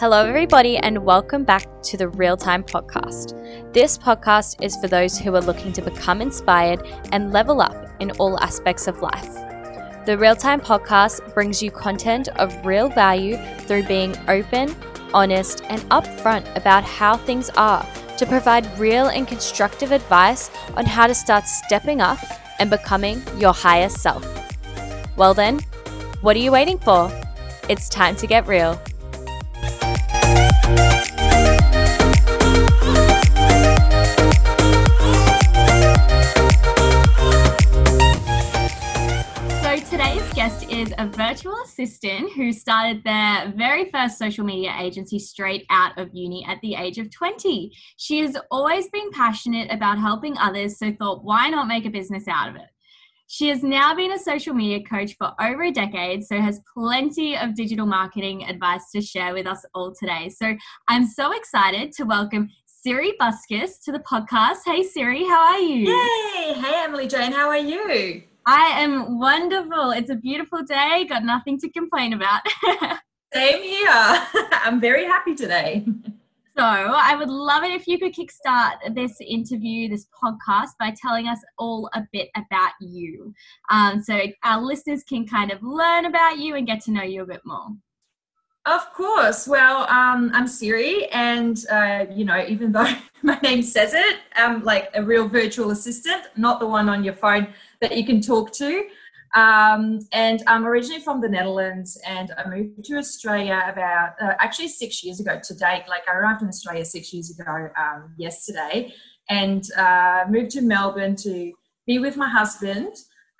Hello, everybody, and welcome back to the Real Time Podcast. This podcast is for those who are looking to become inspired and level up in all aspects of life. The Real Time Podcast brings you content of real value through being open, honest, and upfront about how things are to provide real and constructive advice on how to start stepping up and becoming your higher self. Well, then, what are you waiting for? It's time to get real. Is a virtual assistant who started their very first social media agency straight out of uni at the age of 20. She has always been passionate about helping others, so thought, why not make a business out of it? She has now been a social media coach for over a decade, so has plenty of digital marketing advice to share with us all today. So I'm so excited to welcome Siri Buskis to the podcast. Hey Siri, how are you? Hey, hey Emily Jane, how are you? I am wonderful. It's a beautiful day. Got nothing to complain about. Same here. I'm very happy today. So, I would love it if you could kickstart this interview, this podcast, by telling us all a bit about you. Um, so, our listeners can kind of learn about you and get to know you a bit more. Of course. Well, um, I'm Siri, and uh, you know, even though my name says it, I'm like a real virtual assistant, not the one on your phone that you can talk to. Um, and I'm originally from the Netherlands, and I moved to Australia about uh, actually six years ago to date. Like I arrived in Australia six years ago um, yesterday, and uh, moved to Melbourne to be with my husband.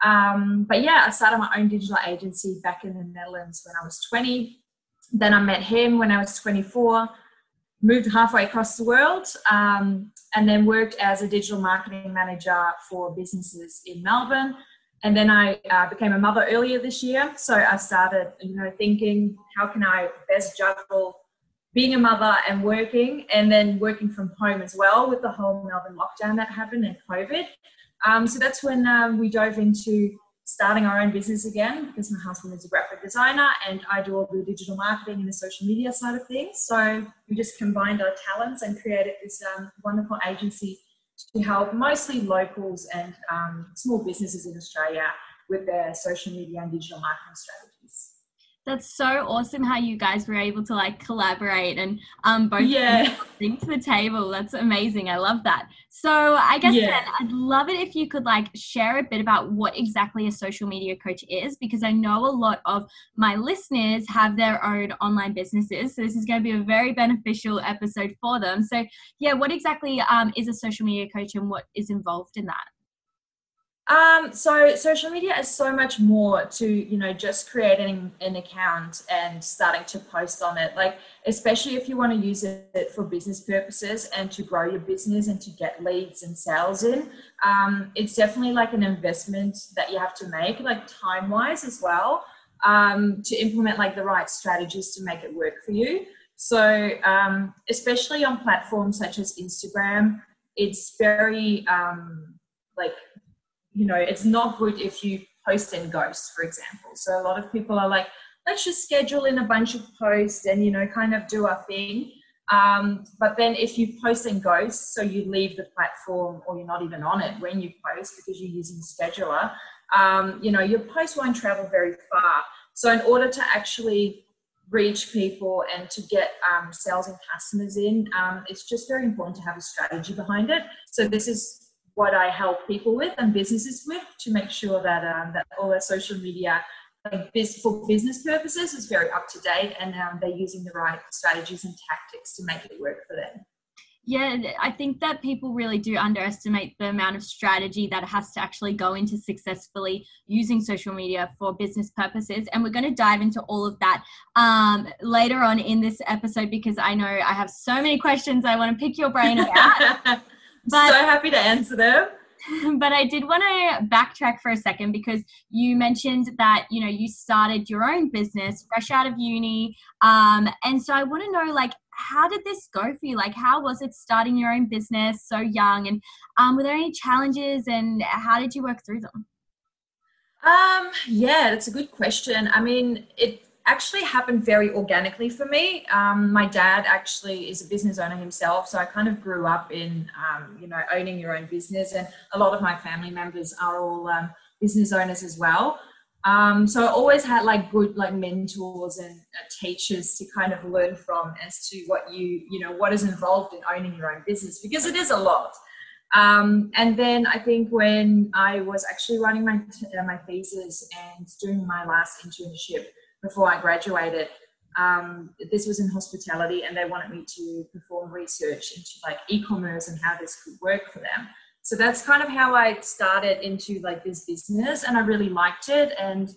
Um, but yeah, I started my own digital agency back in the Netherlands when I was 20. Then I met him when I was 24 moved halfway across the world um, and then worked as a digital marketing manager for businesses in Melbourne. And then I uh, became a mother earlier this year. So I started, you know, thinking, how can I best juggle being a mother and working, and then working from home as well with the whole Melbourne lockdown that happened and COVID. Um, so that's when um, we dove into starting our own business again because my husband is a graphic designer and I do all the digital marketing and the social media side of things. So we just combined our talents and created this um, wonderful agency to help mostly locals and um, small businesses in Australia with their social media and digital marketing strategies that's so awesome how you guys were able to like collaborate and um both yeah. bring to the table. That's amazing. I love that. So I guess yeah. then I'd love it if you could like share a bit about what exactly a social media coach is because I know a lot of my listeners have their own online businesses. So this is going to be a very beneficial episode for them. So yeah, what exactly um, is a social media coach and what is involved in that? Um, so social media is so much more to you know just creating an account and starting to post on it. Like especially if you want to use it for business purposes and to grow your business and to get leads and sales in. Um, it's definitely like an investment that you have to make, like time wise as well, um, to implement like the right strategies to make it work for you. So um, especially on platforms such as Instagram, it's very um, like you know, it's not good if you post in ghosts, for example. So a lot of people are like, let's just schedule in a bunch of posts and, you know, kind of do our thing. Um, but then if you post in ghosts, so you leave the platform or you're not even on it when you post because you're using scheduler, um, you know, your post won't travel very far. So in order to actually reach people and to get um, sales and customers in, um, it's just very important to have a strategy behind it. So this is what I help people with and businesses with to make sure that um, that all their social media like for business purposes is very up to date and um, they're using the right strategies and tactics to make it work for them. Yeah, I think that people really do underestimate the amount of strategy that has to actually go into successfully using social media for business purposes. And we're going to dive into all of that um, later on in this episode because I know I have so many questions I want to pick your brain about. But, so happy to answer them. But I did want to backtrack for a second because you mentioned that you know you started your own business fresh out of uni, um, and so I want to know like how did this go for you? Like how was it starting your own business so young, and um, were there any challenges, and how did you work through them? Um, yeah, that's a good question. I mean, it actually happened very organically for me. Um, my dad actually is a business owner himself, so I kind of grew up in, um, you know, owning your own business, and a lot of my family members are all um, business owners as well. Um, so I always had like good like mentors and uh, teachers to kind of learn from as to what you you know what is involved in owning your own business because it is a lot. Um, and then I think when I was actually running my uh, my thesis and doing my last internship before I graduated, um, this was in hospitality, and they wanted me to perform research into like e-commerce and how this could work for them. So that's kind of how I started into like this business, and I really liked it. And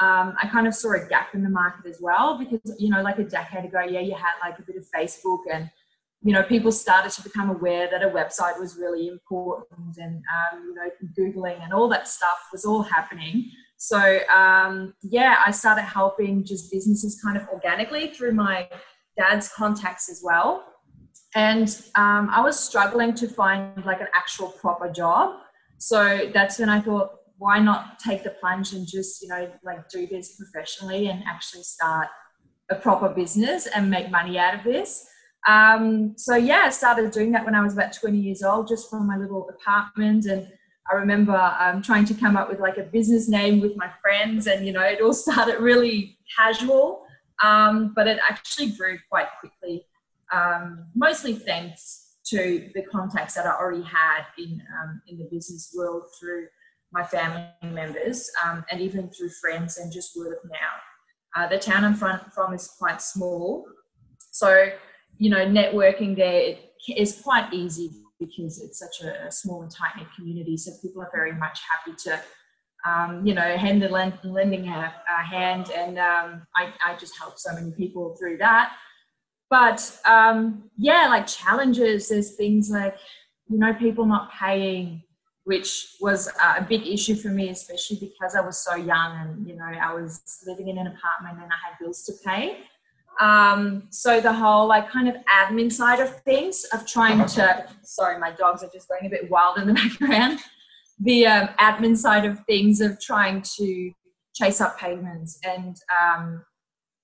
um, I kind of saw a gap in the market as well because you know, like a decade ago, yeah, you had like a bit of Facebook and you know, people started to become aware that a website was really important and, um, you know, Googling and all that stuff was all happening. So, um, yeah, I started helping just businesses kind of organically through my dad's contacts as well. And um, I was struggling to find like an actual proper job. So that's when I thought, why not take the plunge and just, you know, like do this professionally and actually start a proper business and make money out of this. Um, so yeah, I started doing that when I was about 20 years old, just from my little apartment. And I remember um, trying to come up with like a business name with my friends, and you know, it all started really casual, um, but it actually grew quite quickly. Um, mostly thanks to the contacts that I already had in um, in the business world through my family members, um, and even through friends and just word of mouth. Uh, the town I'm from, from is quite small, so you know, networking there is quite easy because it's such a, small and tight knit community. So people are very much happy to, um, you know, hand the lend, lending a, a, hand, and um, I, I just help so many people through that. But um, yeah, like challenges, there's things like, you know, people not paying, which was a big issue for me, especially because I was so young and, you know, I was living in an apartment and I had bills to pay. Um, so the whole like kind of admin side of things of trying to sorry, my dogs are just going a bit wild in the background. The um, admin side of things of trying to chase up payments and um,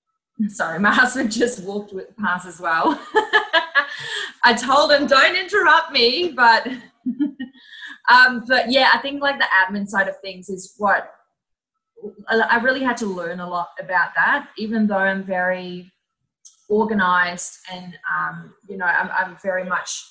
sorry, my husband just walked past as well. I told him don't interrupt me, but um, but yeah, I think like the admin side of things is what I really had to learn a lot about that, even though I'm very organized and um, you know I'm, I'm, very much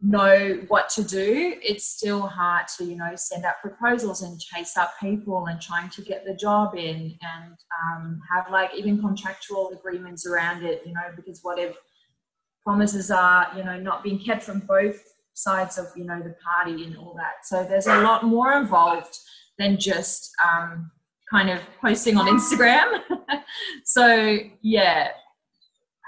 know what to do. It's still hard to you know send out proposals and chase up people and trying to get the job in and um, have like even contractual agreements around it you know because what if promises are you know not being kept from both sides of you know the party and all that. So there's a lot more involved than just um, kind of posting on instagram. So yeah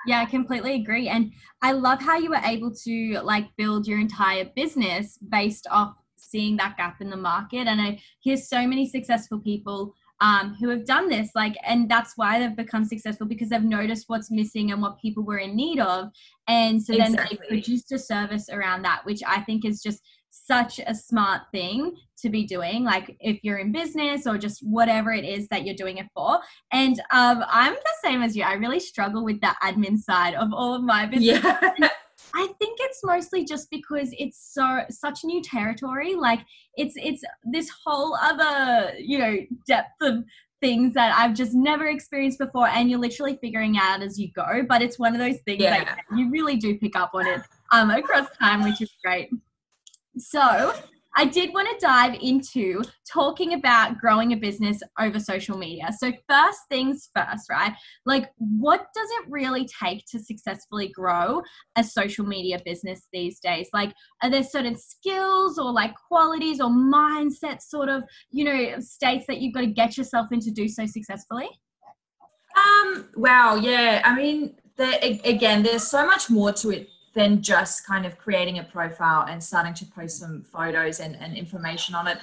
yeah, I completely agree. And I love how you were able to like build your entire business based off seeing that gap in the market. And I hear so many successful people um, who have done this, like, and that's why they've become successful because they've noticed what's missing and what people were in need of. And so exactly. then they produced a service around that, which I think is just such a smart thing to be doing like if you're in business or just whatever it is that you're doing it for and um, i'm the same as you i really struggle with the admin side of all of my business yeah. I think it's mostly just because it's so such new territory. Like it's it's this whole other you know depth of things that I've just never experienced before, and you're literally figuring out as you go. But it's one of those things yeah. that you really do pick up on it um, across time, which is great. So, I did want to dive into talking about growing a business over social media. So, first things first, right? Like, what does it really take to successfully grow a social media business these days? Like, are there certain skills or like qualities or mindset sort of, you know, states that you've got to get yourself in to do so successfully? Um, wow, yeah. I mean, again, there's so much more to it than just kind of creating a profile and starting to post some photos and, and information on it.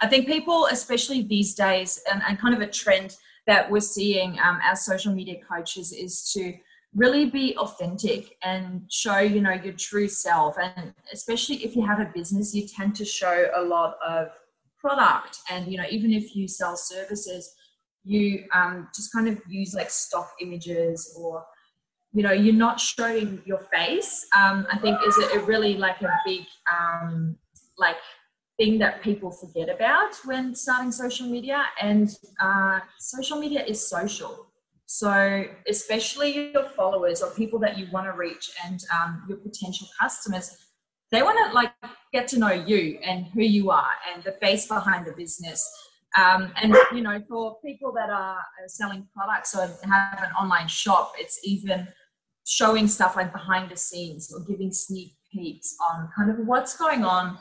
I think people, especially these days, and, and kind of a trend that we're seeing um, as social media coaches is to really be authentic and show you know your true self and especially if you have a business you tend to show a lot of product and you know even if you sell services you um, just kind of use like stock images or you know you're not showing your face um, i think is a really like a big um, like thing that people forget about when starting social media. And uh, social media is social. So especially your followers or people that you want to reach and um, your potential customers they want to like get to know you and who you are and the face behind the business. Um, and you know for people that are selling products or have an online shop it's even showing stuff like behind the scenes or giving sneak peeks on kind of what's going on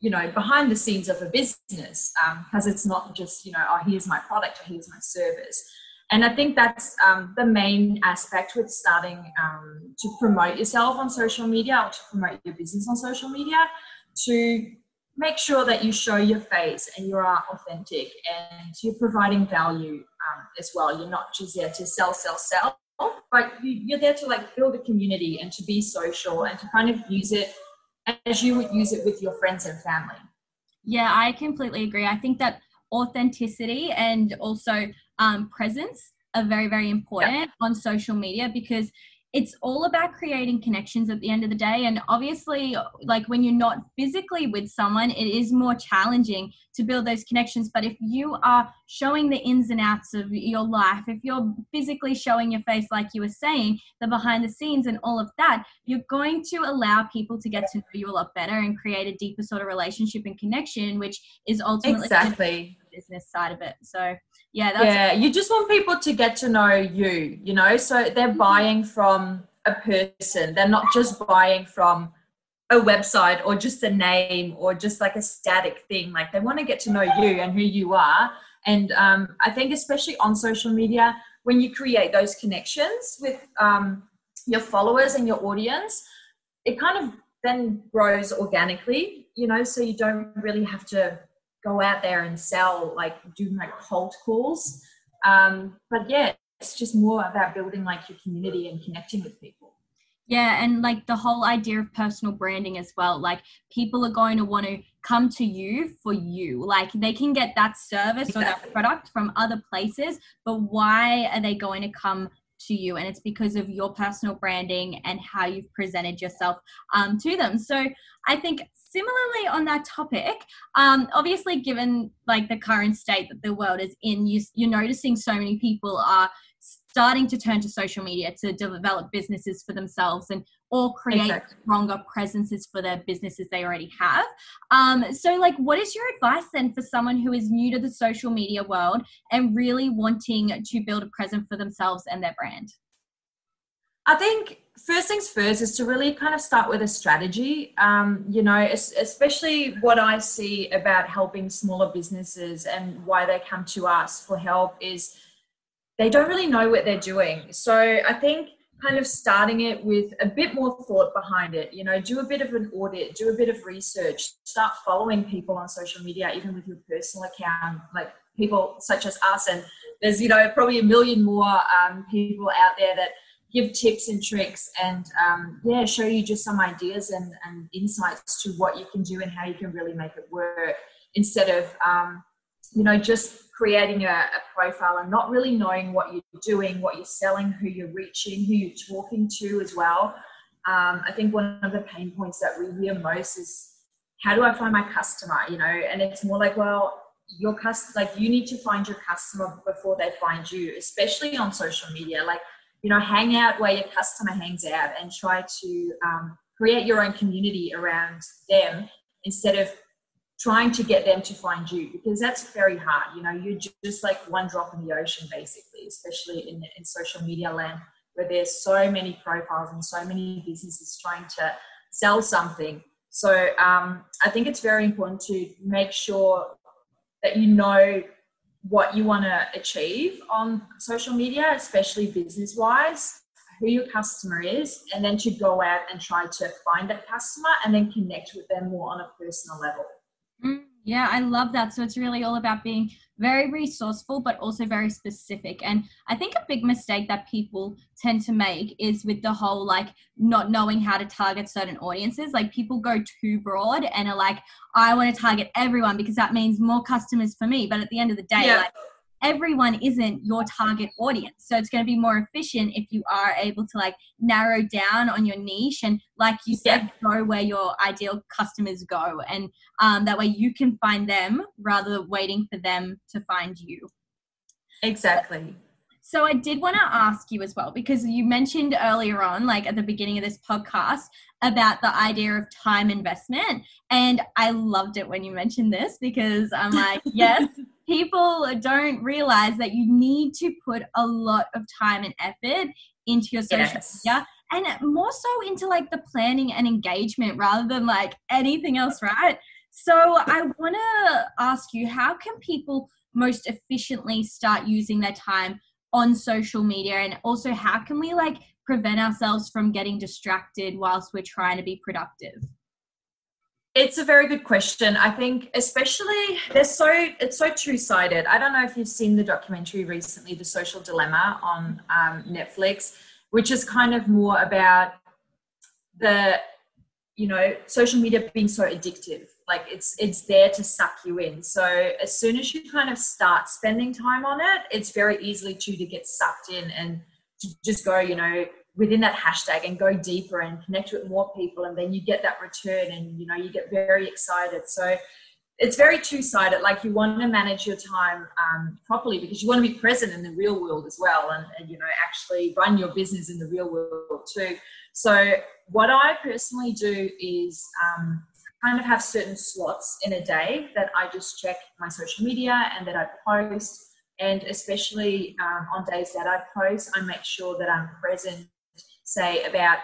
you know behind the scenes of a business because um, it's not just you know oh here's my product or here's my service. And i think that's um, the main aspect with starting um, to promote yourself on social media or to promote your business on social media to make sure that you show your face and you are authentic and you're providing value um, as well. You're not just there to sell sell sell but you're there to like build a community and to be social and to kind of use it as you would use it with your friends and family. Yeah, I completely agree. I think that authenticity and also um, presence are very, very important yep. on social media because it's all about creating connections at the end of the day. And obviously like when you're not physically with someone it is more challenging to build those connections. But if you are showing the ins and outs of your life if you're physically showing your face like you were saying the behind the scenes and all of that you're going to allow people to get to know you a lot better and create a deeper sort of relationship and connection which is ultimately exactly. the business side of it. So yeah yeah you just want people to get to know you you know? So they're mm-hmm. buying from a person. They're not just buying from a website or just a name or just like a static thing. Like they want to get to know you and who you are. And um, i think especially on social media when you create those connections with um, your followers and your audience it kind of then grows organically you know? So you don't really have to go out there and sell, like do like cold calls. Um, but yeah, it's just more about building like your community and connecting with people. Yeah, and like the whole idea of personal branding as well. Like people are going to want to come to you for you. Like they can get that service exactly. or that product from other places, but why are they going to come to you and it's because of your personal branding and how you've presented yourself um, to them. So i think similarly on that topic um, obviously given like the current state that the world is in you, you're noticing so many people are starting to turn to social media to develop businesses for themselves and or create exactly. stronger presences for their businesses they already have. Um, so, like, what is your advice then for someone who is new to the social media world and really wanting to build a presence for themselves and their brand? I think first things first is to really kind of start with a strategy. Um, you know, especially what I see about helping smaller businesses and why they come to us for help is they don't really know what they're doing. So I think kind of starting it with a bit more thought behind it. You know, do a bit of an audit, do a bit of research, start following people on social media, even with your personal account, like people such as us. And there's, you know, probably a million more um, people out there that give tips and tricks and, um, yeah, show you just some ideas and, and insights to what you can do and how you can really make it work instead of, um, you know, just creating a, a, profile and not really knowing what you're doing, what you're selling, who you're reaching, who you're talking to as well. Um, I think one of the pain points that we hear most is how do I find my customer? You know, and it's more like, well, your cust like you need to find your customer before they find you, especially on social media. Like, you know, hang out where your customer hangs out and try to um, create your own community around them instead of trying to get them to find you because that's very hard. You know, you're just like one drop in the ocean, basically, especially in, in social media land where there's so many profiles and so many businesses trying to sell something. So um, I think it's very important to make sure that you know what you want to achieve on social media, especially business wise, who your customer is, and then to go out and try to find that customer and then connect with them more on a personal level. Yeah, I love that. So it's really all about being very resourceful, but also very specific. And I think a big mistake that people tend to make is with the whole like not knowing how to target certain audiences. Like people go too broad and are like, I want to target everyone because that means more customers for me. But at the end of the day, yeah. like everyone isn't your target audience. So it's going to be more efficient if you are able to like narrow down on your niche and, like you said, yeah. go where your ideal customers go. And um, that way you can find them rather than waiting for them to find you. Exactly. So I did want to ask you as well because you mentioned earlier on, like at the beginning of this podcast, about the idea of time investment. And I loved it when you mentioned this because I'm like, yes, people don't realize that you need to put a lot of time and effort into your social yes. media and more so into like the planning and engagement rather than like anything else, right? So I want to ask you, how can people most efficiently start using their time on social media and also how can we like prevent ourselves from getting distracted whilst we're trying to be productive it's a very good question. I think especially they're so it's so two-sided. I don't know if you've seen the documentary recently the social dilemma on um, netflix which is kind of more about the you know social media being so addictive. Like it's it's there to suck you in. So as soon as you kind of start spending time on it it's very easily to to get sucked in and to just go you know within that hashtag and go deeper and connect with more people and then you get that return and you know you get very excited. So it's very two-sided. Like you want to manage your time um, properly because you want to be present in the real world as well and, and you know actually run your business in the real world too. So what i personally do is um, kind of have certain slots in a day that I just check my social media and that I post. And especially um, on days that I post, I make sure that I'm present, say about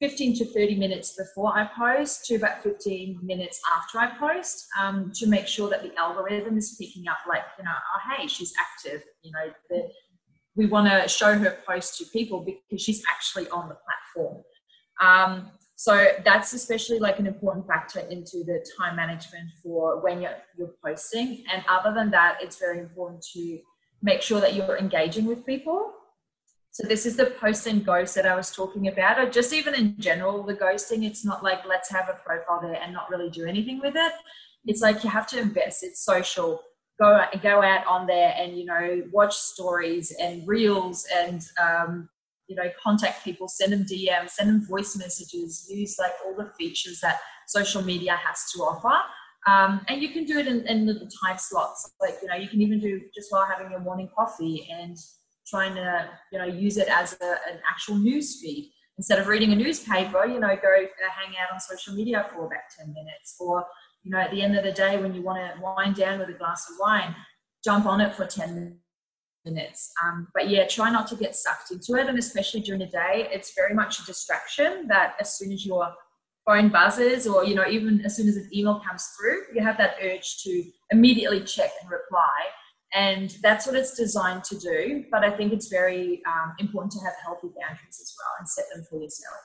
15 to 30 minutes before I post to about 15 minutes after I post um, to make sure that the algorithm is picking up, like, you know, oh, hey, she's active. You know, the, we want to show her post to people because she's actually on the platform. Um, so that's especially like an important factor into the time management for when you're, you're posting. And other than that, it's very important to make sure that you're engaging with people. So this is the post and ghost that I was talking about, or just even in general, the ghosting. It's not like let's have a profile there and not really do anything with it. It's like you have to invest. It's social. Go go out on there and you know watch stories and reels and um, you know, contact people, send them DMs, send them voice messages, use like all the features that social media has to offer. Um, and you can do it in, in little time slots. Like, you know, you can even do just while having your morning coffee and trying to, you know, use it as a, an actual news feed. Instead of reading a newspaper, you know, go uh, hang out on social media for about 10 minutes. Or, you know, at the end of the day, when you want to wind down with a glass of wine, jump on it for 10 minutes. Um, but yeah, try not to get sucked into it. And especially during the day, it's very much a distraction that as soon as your phone buzzes or, you know, even as soon as an email comes through, you have that urge to immediately check and reply. And that's what it's designed to do. But I think it's very um, important to have healthy boundaries as well and set them for yourself.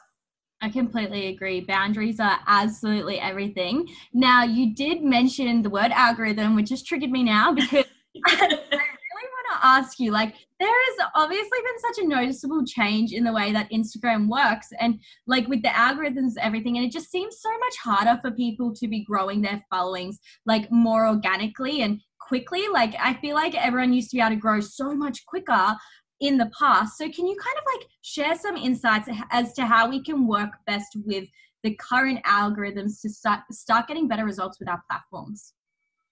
I completely agree. Boundaries are absolutely everything. Now, you did mention the word algorithm, which has triggered me now because I really want to ask you like there has obviously been such a noticeable change in the way that Instagram works and like with the algorithms everything and it just seems so much harder for people to be growing their followings like more organically and quickly like I feel like everyone used to be able to grow so much quicker in the past so can you kind of like share some insights as to how we can work best with the current algorithms to start start getting better results with our platforms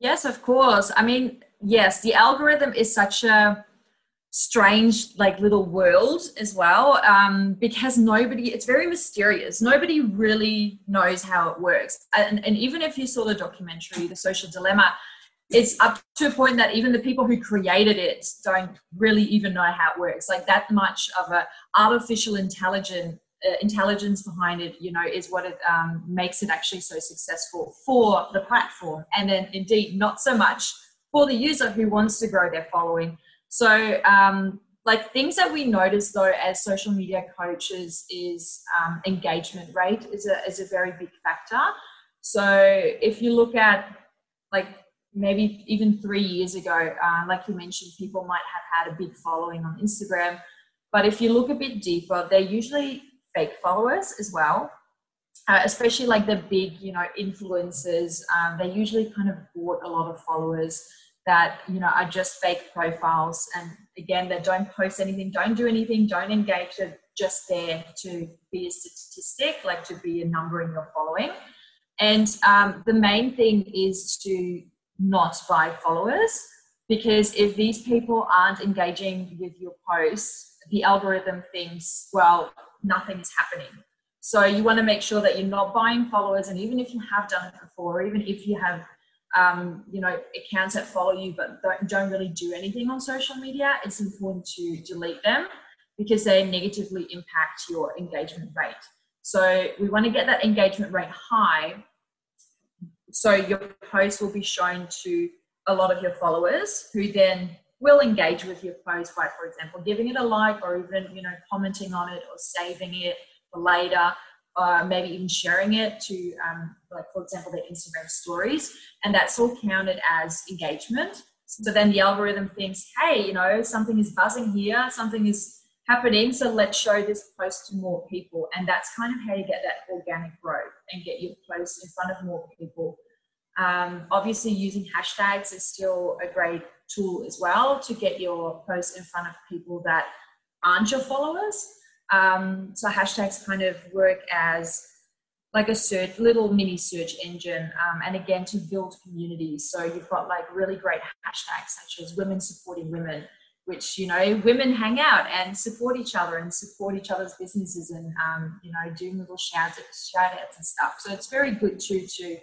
Yes, of course. I mean, yes, the algorithm is such a strange, like little world as well, um, because nobody, it's very mysterious. Nobody really knows how it works. And, and even if you saw the documentary, The Social Dilemma, it's up to a point that even the people who created it don't really even know how it works. Like that much of a artificial intelligence uh, intelligence behind it, you know, is what it um, makes it actually so successful for the platform, and then indeed not so much for the user who wants to grow their following. So, um, like things that we notice though as social media coaches is um, engagement rate is a is a very big factor. So if you look at like maybe even three years ago, uh, like you mentioned, people might have had a big following on Instagram. But if you look a bit deeper, they're usually fake followers as well. Uh, especially like the big, you know, influencers, um, they usually kind of bought a lot of followers that you know are just fake profiles and again they don't post anything don't do anything don't engage they're just there to be a statistic like to be a number in your following and um, the main thing is to not buy followers because if these people aren't engaging with your posts the algorithm thinks well nothing is happening so you want to make sure that you're not buying followers and even if you have done it before or even if you have um, you know, accounts that follow you but don't, don't really do anything on social media, it's important to delete them because they negatively impact your engagement rate. So we want to get that engagement rate high so your post will be shown to a lot of your followers who then will engage with your post by, for example, giving it a like or even, you know, commenting on it or saving it for later uh, maybe even sharing it to, um, like for example, their Instagram stories, and that's all counted as engagement. So then the algorithm thinks, hey, you know, something is buzzing here, something is happening, so let's show this post to more people, and that's kind of how you get that organic growth and get your post in front of more people. Um, obviously, using hashtags is still a great tool as well to get your post in front of people that aren't your followers. Um, so hashtags kind of work as like a search, little mini search engine, um, and again to build communities. So you've got like really great hashtags such as women supporting women, which you know women hang out and support each other and support each other's businesses and um, you know do little shout shout outs and stuff. So it's very good to to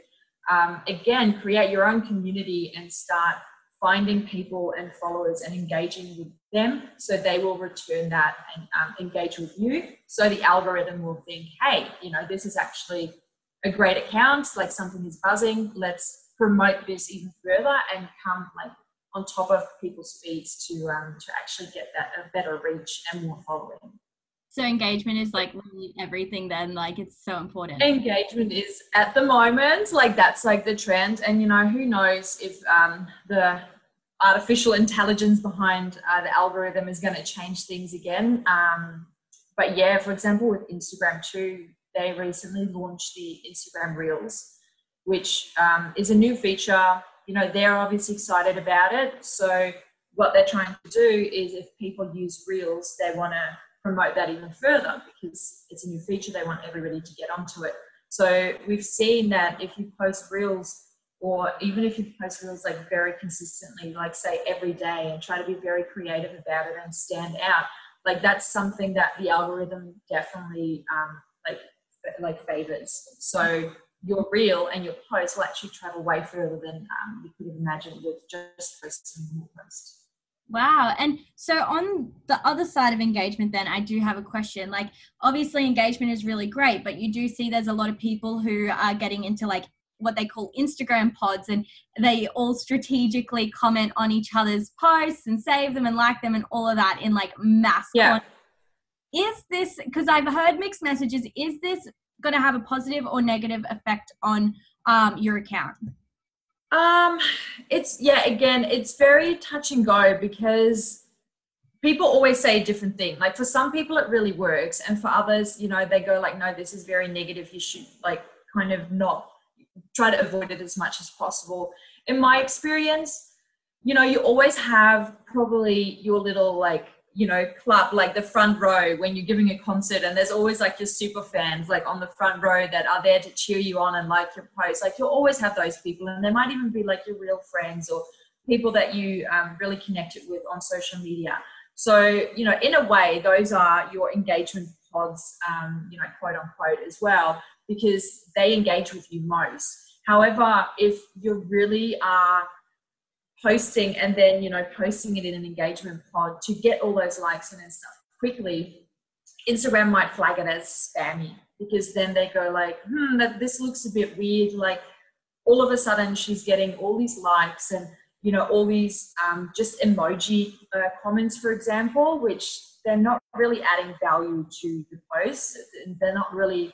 um, again create your own community and start finding people and followers and engaging with them so they will return that and um, engage with you so the algorithm will think hey you know this is actually a great account like something is buzzing let's promote this even further and come like on top of people's feeds to um, to actually get that a better reach and more following so engagement is like everything then like it's so important. Engagement is at the moment like that's like the trend and you know who knows if um, the artificial intelligence behind uh, the algorithm is going to change things again. Um, but yeah, for example, with Instagram too, they recently launched the Instagram Reels, which um, is a new feature. You know, they're obviously excited about it. So what they're trying to do is if people use Reels, they want to promote that even further because it's a new feature. They want everybody to get onto it. So we've seen that if you post reels, or even if you post reels like very consistently, like say every day, and try to be very creative about it and stand out, like that's something that the algorithm definitely um, like like favors. So your reel and your post will actually travel way further than um, you could have imagined with just posting more posts. Wow. And so on the other side of engagement, then I do have a question. Like, obviously, engagement is really great, but you do see there's a lot of people who are getting into like what they call Instagram pods and they all strategically comment on each other's posts and save them and like them and all of that in like mass. Yeah. Is this, because I've heard mixed messages, is this going to have a positive or negative effect on um, your account? Um, it's yeah. Again, it's very touch and go because people always say a different thing. Like for some people, it really works, and for others, you know, they go like, "No, this is very negative. You should like kind of not try to avoid it as much as possible." In my experience, you know, you always have probably your little like you know club like the front row when you're giving a concert and there's always like your super fans like on the front row that are there to cheer you on and like your post like you'll always have those people and they might even be like your real friends or people that you um, really connected with on social media. So you know in a way those are your engagement pods um, you know quote unquote as well because they engage with you most. However if you really are posting and then you know posting it in an engagement pod to get all those likes and stuff quickly instagram might flag it as spammy because then they go like hmm that this looks a bit weird. Like all of a sudden she's getting all these likes and you know all these um, just emoji uh, comments for example which they're not really adding value to the post. They're not really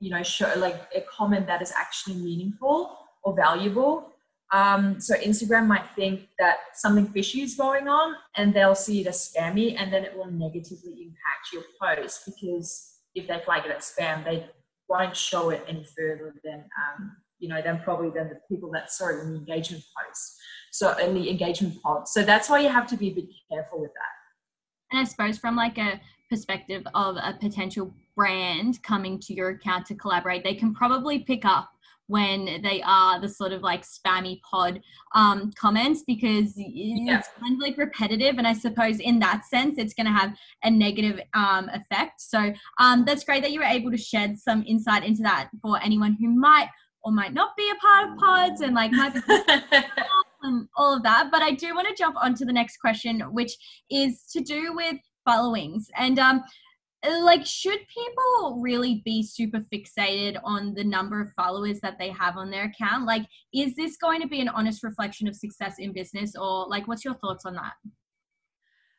you know show like a comment that is actually meaningful or valuable um, so Instagram might think that something fishy is going on and they'll see it as spammy and then it will negatively impact your post because if they flag it as spam, they won't show it any further than, um, you know, than probably than the people that saw it in the engagement post. so in the engagement pod. So that's why you have to be a bit careful with that. And I suppose from like a perspective of a potential brand coming to your account to collaborate, they can probably pick up when they are the sort of like spammy pod um, comments because yeah. it's kind of like repetitive and i suppose in that sense it's going to have a negative um, effect so um, that's great that you were able to shed some insight into that for anyone who might or might not be a part of pods and like might be and all of that but i do want to jump on to the next question which is to do with followings and um like should people really be super fixated on the number of followers that they have on their account? Like is this going to be an honest reflection of success in business or like what's your thoughts on that?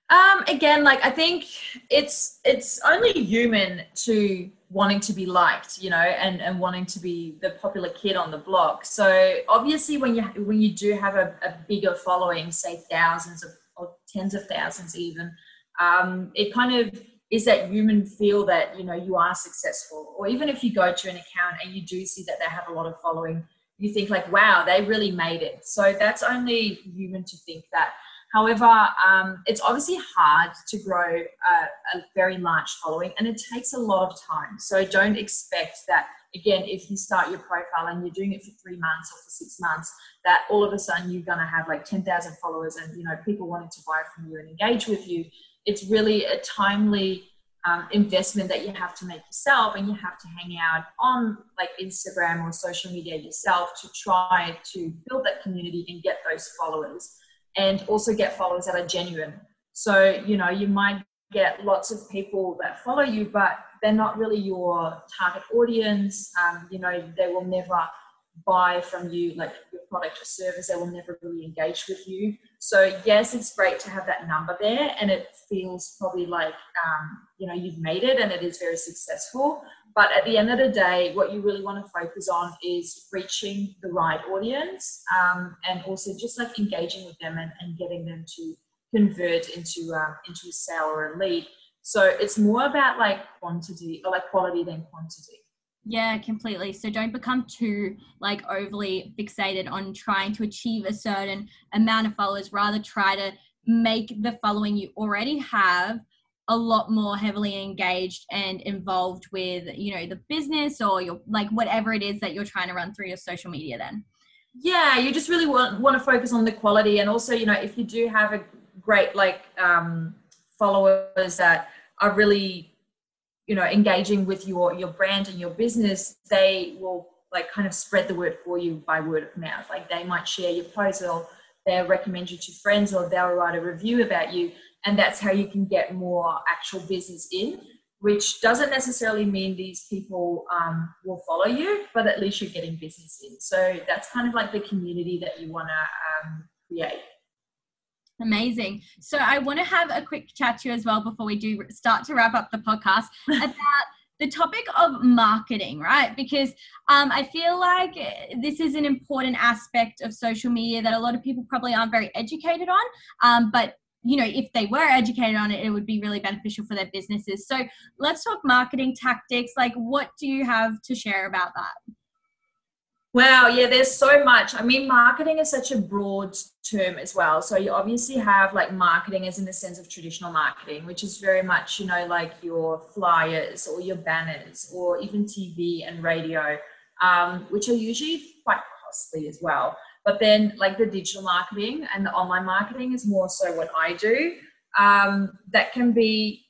Um again like i think it's it's only human to wanting to be liked you know and and wanting to be the popular kid on the block. So obviously when you when you do have a, a bigger following say thousands of or tens of thousands even um it kind of is that human feel that you know you are successful. Or even if you go to an account and you do see that they have a lot of following you think like wow they really made it. So that's only human to think that. However um, it's obviously hard to grow a, a very large following and it takes a lot of time. So don't expect that again if you start your profile and you're doing it for three months or for six months that all of a sudden you're going to have like 10,000 followers and you know people wanting to buy from you and engage with you it's really a timely um, investment that you have to make yourself and you have to hang out on like instagram or social media yourself to try to build that community and get those followers and also get followers that are genuine. So you know you might get lots of people that follow you but they're not really your target audience. Um, you know they will never buy from you like your product or service they will never really engage with you. So yes it's great to have that number there and it feels probably like um, you know you've made it and it is very successful. But at the end of the day what you really want to focus on is reaching the right audience um, and also just like engaging with them and, and getting them to convert into um, into a sale or a lead. So it's more about like quantity or like quality than quantity yeah, completely. So don't become too like overly fixated on trying to achieve a certain amount of followers. Rather try to make the following you already have a lot more heavily engaged and involved with, you know, the business or your like whatever it is that you're trying to run through your social media then. Yeah, you just really want want to focus on the quality and also, you know, if you do have a great like um followers that are really you know engaging with your your brand and your business they will like kind of spread the word for you by word of mouth. Like they might share your post or they'll recommend you to friends or they'll write a review about you. And that's how you can get more actual business in which doesn't necessarily mean these people um, will follow you but at least you're getting business in. So that's kind of like the community that you want to um, create Amazing. So I want to have a quick chat to you as well before we do start to wrap up the podcast about the topic of marketing, right? Because um, I feel like this is an important aspect of social media that a lot of people probably aren't very educated on. Um, but you know, if they were educated on it, it would be really beneficial for their businesses. So let's talk marketing tactics. Like, what do you have to share about that? Wow, yeah, there's so much. I mean, marketing is such a broad term as well. So you obviously have like marketing as in the sense of traditional marketing, which is very much, you know, like your flyers or your banners or even TV and radio, um, which are usually quite costly as well. But then like the digital marketing and the online marketing is more so what I do. Um, that can be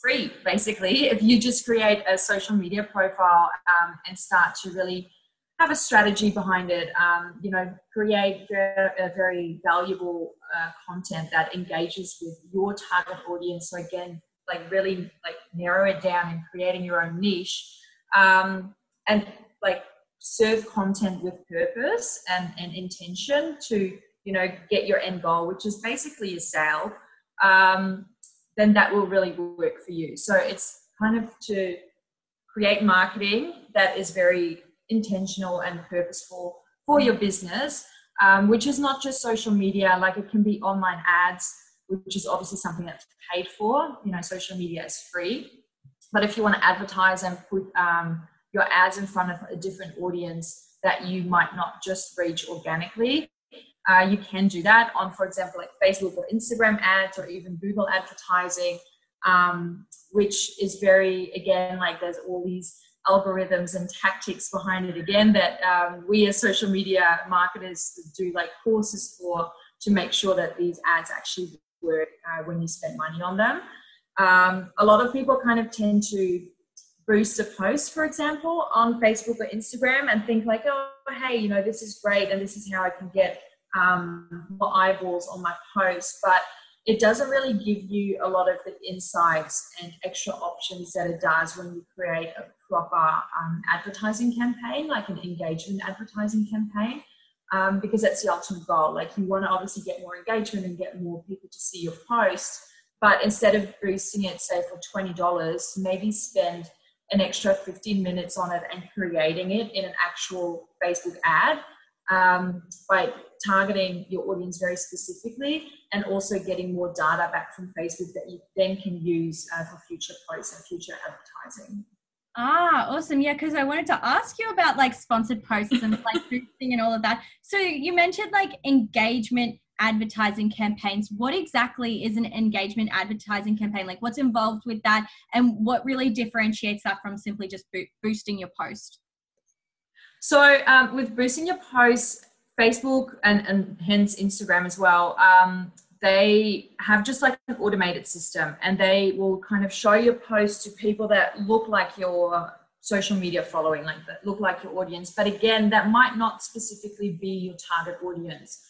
free basically if you just create a social media profile um, and start to really have a strategy behind it. Um, you know, create very, very valuable uh, content that engages with your target audience. So again, like really like narrow it down and creating your own niche, um, and like serve content with purpose and, and intention to you know get your end goal, which is basically a sale. Um, then that will really work for you. So it's kind of to create marketing that is very intentional and purposeful for your business, um, which is not just social media, like it can be online ads, which is obviously something that's paid for. You know, social media is free. But if you want to advertise and put um, your ads in front of a different audience that you might not just reach organically, uh, you can do that on, for example, like Facebook or Instagram ads or even Google advertising, um, which is very, again, like there's all these algorithms and tactics behind it again that um, we as social media marketers do like courses for to make sure that these ads actually work uh, when you spend money on them. Um, a lot of people kind of tend to boost a post, for example, on Facebook or Instagram and think like, oh, hey, you know, this is great and this is how I can get um, more eyeballs on my post. But it doesn't really give you a lot of the insights and extra options that it does when you create a proper um, advertising campaign, like an engagement advertising campaign, um, because that's the ultimate goal. Like you want to obviously get more engagement and get more people to see your post, but instead of boosting it, say for twenty dollars, maybe spend an extra 15 minutes on it and creating it in an actual Facebook ad um, by targeting your audience very specifically and also getting more data back from Facebook that you then can use uh, for future posts and future advertising. Ah, awesome. Yeah, because I wanted to ask you about like sponsored posts and like boosting and all of that. So you mentioned like engagement advertising campaigns. What exactly is an engagement advertising campaign? Like what's involved with that and what really differentiates that from simply just bo- boosting your post? So um, with boosting your posts, Facebook and, and hence Instagram as well, um, they have just like an automated system and they will kind of show your post to people that look like your social media following, like that look like your audience. But again, that might not specifically be your target audience.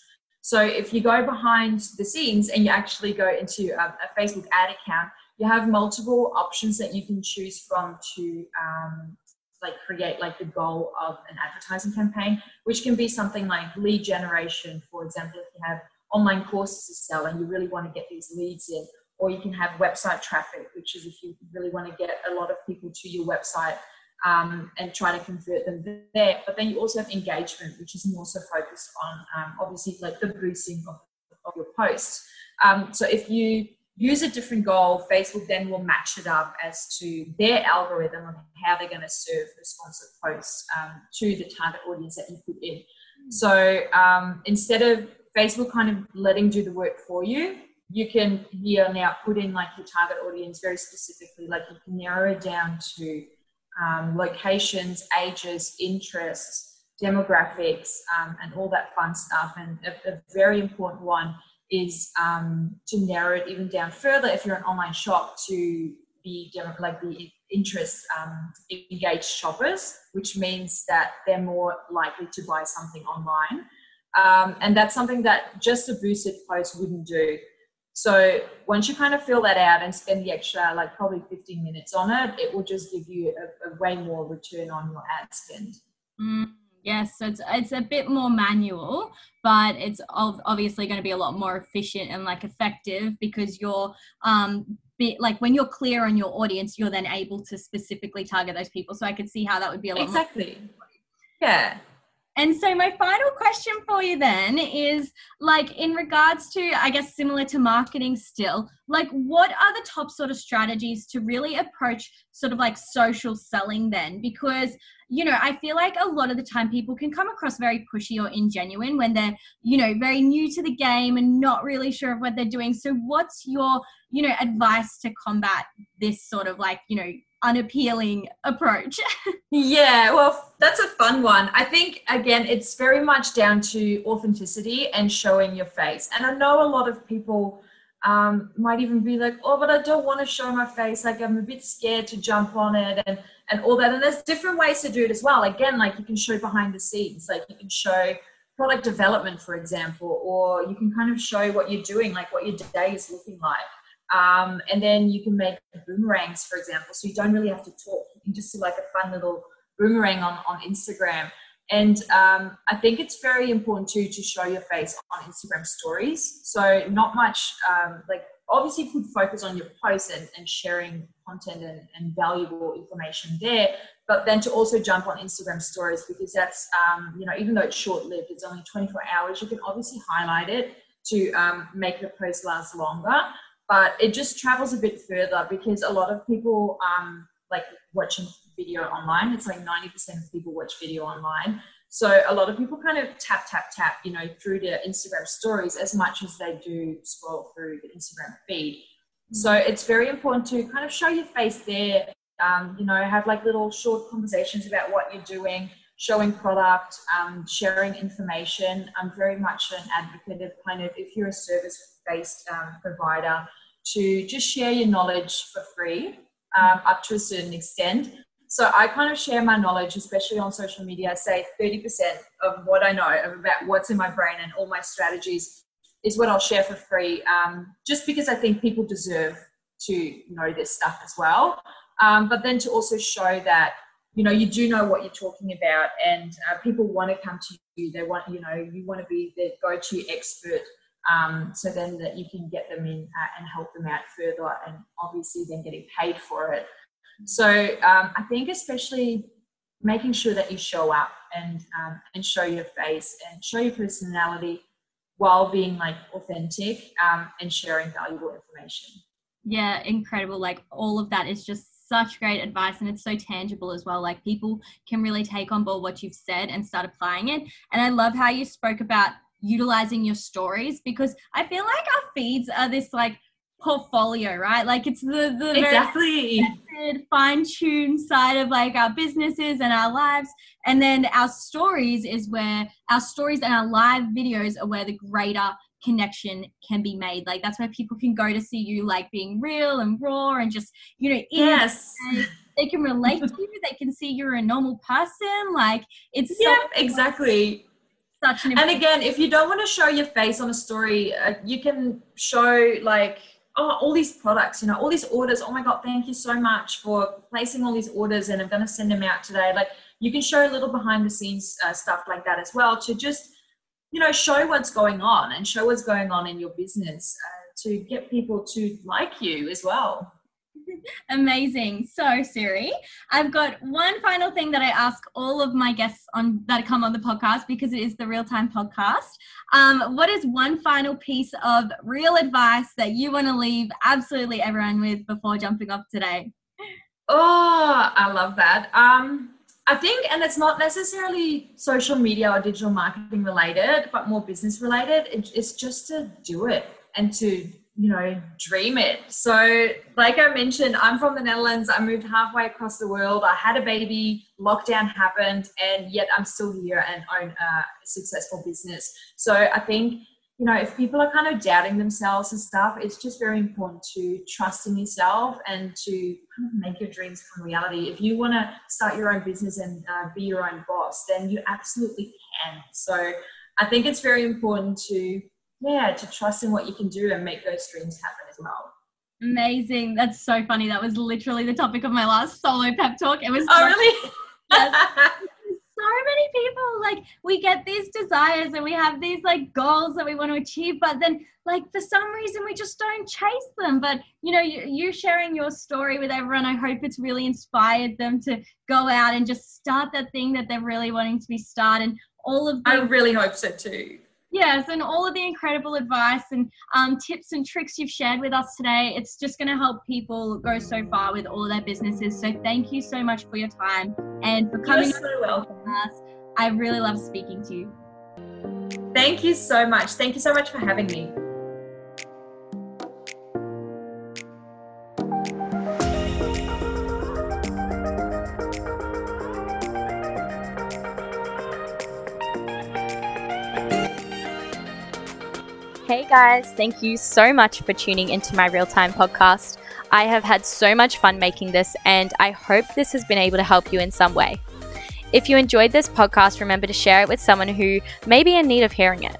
So if you go behind the scenes and you actually go into a, a Facebook ad account, you have multiple options that you can choose from to um, like create like the goal of an advertising campaign, which can be something like lead generation, for example, if you have online courses to sell and you really want to get these leads in, or you can have website traffic, which is if you really want to get a lot of people to your website um, and try to convert them there. But then you also have engagement, which is more so focused on um, obviously like the boosting of, of your posts. Um, so if you use a different goal, Facebook then will match it up as to their algorithm of how they're going to serve responsive posts um, to the target audience that you put in. So um, instead of Facebook kind of letting do the work for you, you can here now put in like your target audience very specifically, like you can narrow it down to um, locations, ages, interests, demographics, um, and all that fun stuff. And a, a very important one is um, to narrow it even down further if you're an online shop to be like the interest um, engaged shoppers, which means that they're more likely to buy something online. Um, and that's something that just a boosted post wouldn't do. So once you kind of fill that out and spend the extra, like probably 15 minutes on it, it will just give you a, a way more return on your ad spend. Mm. Yes, so it's it's a bit more manual, but it's obviously going to be a lot more efficient and like effective because you're um bit like when you're clear on your audience, you're then able to specifically target those people. So I could see how that would be a lot exactly. Yeah. And so my final question for you then is like in regards to I guess similar to marketing still, like what are the top sort of strategies to really approach sort of like social selling then? Because you know, I feel like a lot of the time people can come across very pushy or ingenuine when they're, you know, very new to the game and not really sure of what they're doing. So what's your, you know, advice to combat this sort of like, you know, unappealing approach? yeah, well, that's a fun one. I think, again, it's very much down to authenticity and showing your face. And I know a lot of people um, might even be like, oh, but I don't want to show my face. Like, I'm a bit scared to jump on it and, and all that. And there's different ways to do it as well. Again, like you can show behind the scenes, like you can show product development, for example, or you can kind of show what you're doing, like what your day is looking like. Um, and then you can make boomerangs, for example. So you don't really have to talk. You can just do like a fun little boomerang on, on Instagram. And um, I think it's very important too to show your face on Instagram stories. So not much um, like obviously put focus on your posts and, and sharing content and, and, valuable information there, but then to also jump on Instagram stories because that's um, you know even though it's short lived, it's only 24 hours. You can obviously highlight it to um, make the post last longer, but it just travels a bit further because a lot of people um, like watching video online. It's like 90% of people watch video online. So a lot of people kind of tap, tap, tap, you know, through their Instagram stories as much as they do scroll through the Instagram feed. So it's very important to kind of show your face there. Um, you know, have like little short conversations about what you're doing, showing product, um, sharing information. I'm very much an advocate of kind of if you're a service-based um, provider, to just share your knowledge for free um, up to a certain extent. So I kind of share my knowledge, especially on social media. I say 30% of what I know about what's in my brain and all my strategies is what I'll share for free, um, just because I think people deserve to know this stuff as well. Um, but then to also show that you know you do know what you're talking about, and uh, people want to come to you. They want you know you want to be the go-to expert, um, so then that you can get them in uh, and help them out further, and obviously then getting paid for it. So um, I think especially making sure that you show up and um, and show your face and show your personality while being like authentic um, and sharing valuable information. Yeah, incredible. Like all of that is just such great advice and it's so tangible as well. Like people can really take on board what you've said and start applying it. And I love how you spoke about utilizing your stories because I feel like our feeds are this like portfolio, right? Like it's the the exactly fine tuned side of like our businesses and our lives, and then our stories is where our stories and our live videos are where the greater connection can be made. Like that's where people can go to see you like being real and raw and just you know yes. They can relate to you. They can see you're a normal person. Like it's yeah, exactly such an and again if you don't want to show your face on a story uh, you can show like oh, all these products, you know, all these orders. Oh my God, thank you so much for placing all these orders and I'm going to send them out today. Like you can show a little behind the scenes uh, stuff like that as well to just, you know, show what's going on and show what's going on in your business uh, to get people to like you as well. Amazing. So, Siri, I've got one final thing that I ask all of my guests on that come on the podcast because it is the real time podcast. Um, what is one final piece of real advice that you want to leave absolutely everyone with before jumping off today? Oh, I love that. Um, I think, and it's not necessarily social media or digital marketing related, but more business related. it's just to do it and to you know, dream it. So, like I mentioned, I'm from the Netherlands. I moved halfway across the world. I had a baby, lockdown happened, and yet I'm still here and own a successful business. So, I think, you know, if people are kind of doubting themselves and stuff, it's just very important to trust in yourself and to kind of make your dreams come reality. If you want to start your own business and uh, be your own boss, then you absolutely can. So, I think it's very important to yeah, to trust in what you can do and make those dreams happen as well. Amazing. That's so funny. That was literally the topic of my last solo pep talk. It was Oh so, really? yes. so many people like we get these desires and we have these like goals that we want to achieve but then like for some reason we just don't chase them. But you know you, you sharing your story with everyone i hope it's really inspired them to go out and just start that thing that they're really wanting to be started. All of the- i really hope so too Yes, and all of the incredible advice and um, tips and tricks you've shared with us today. It's just going to help people go so far with all their businesses. So thank you so much for your time and for coming. You're so welcome. I really love speaking to you. Thank you so much. Thank you so much for having me. Guys, thank you so much for tuning into my real time podcast. I have had so much fun making this, and I hope this has been able to help you in some way. If you enjoyed this podcast, remember to share it with someone who may be in need of hearing it.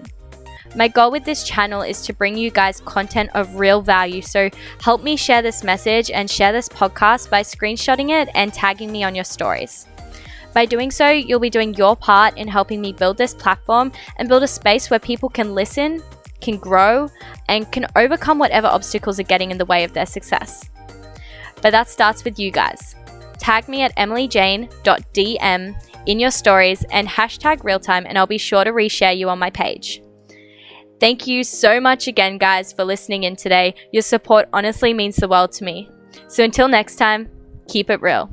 My goal with this channel is to bring you guys content of real value, so help me share this message and share this podcast by screenshotting it and tagging me on your stories. By doing so, you'll be doing your part in helping me build this platform and build a space where people can listen, can grow, and can overcome whatever obstacles are getting in the way of their success. But that starts with you guys. Tag me at emilyjane.dm in your stories and hashtag realtime, and I'll be sure to reshare you on my page. Thank you so much again, guys, for listening in today. Your support honestly means the world to me. So until next time, keep it real.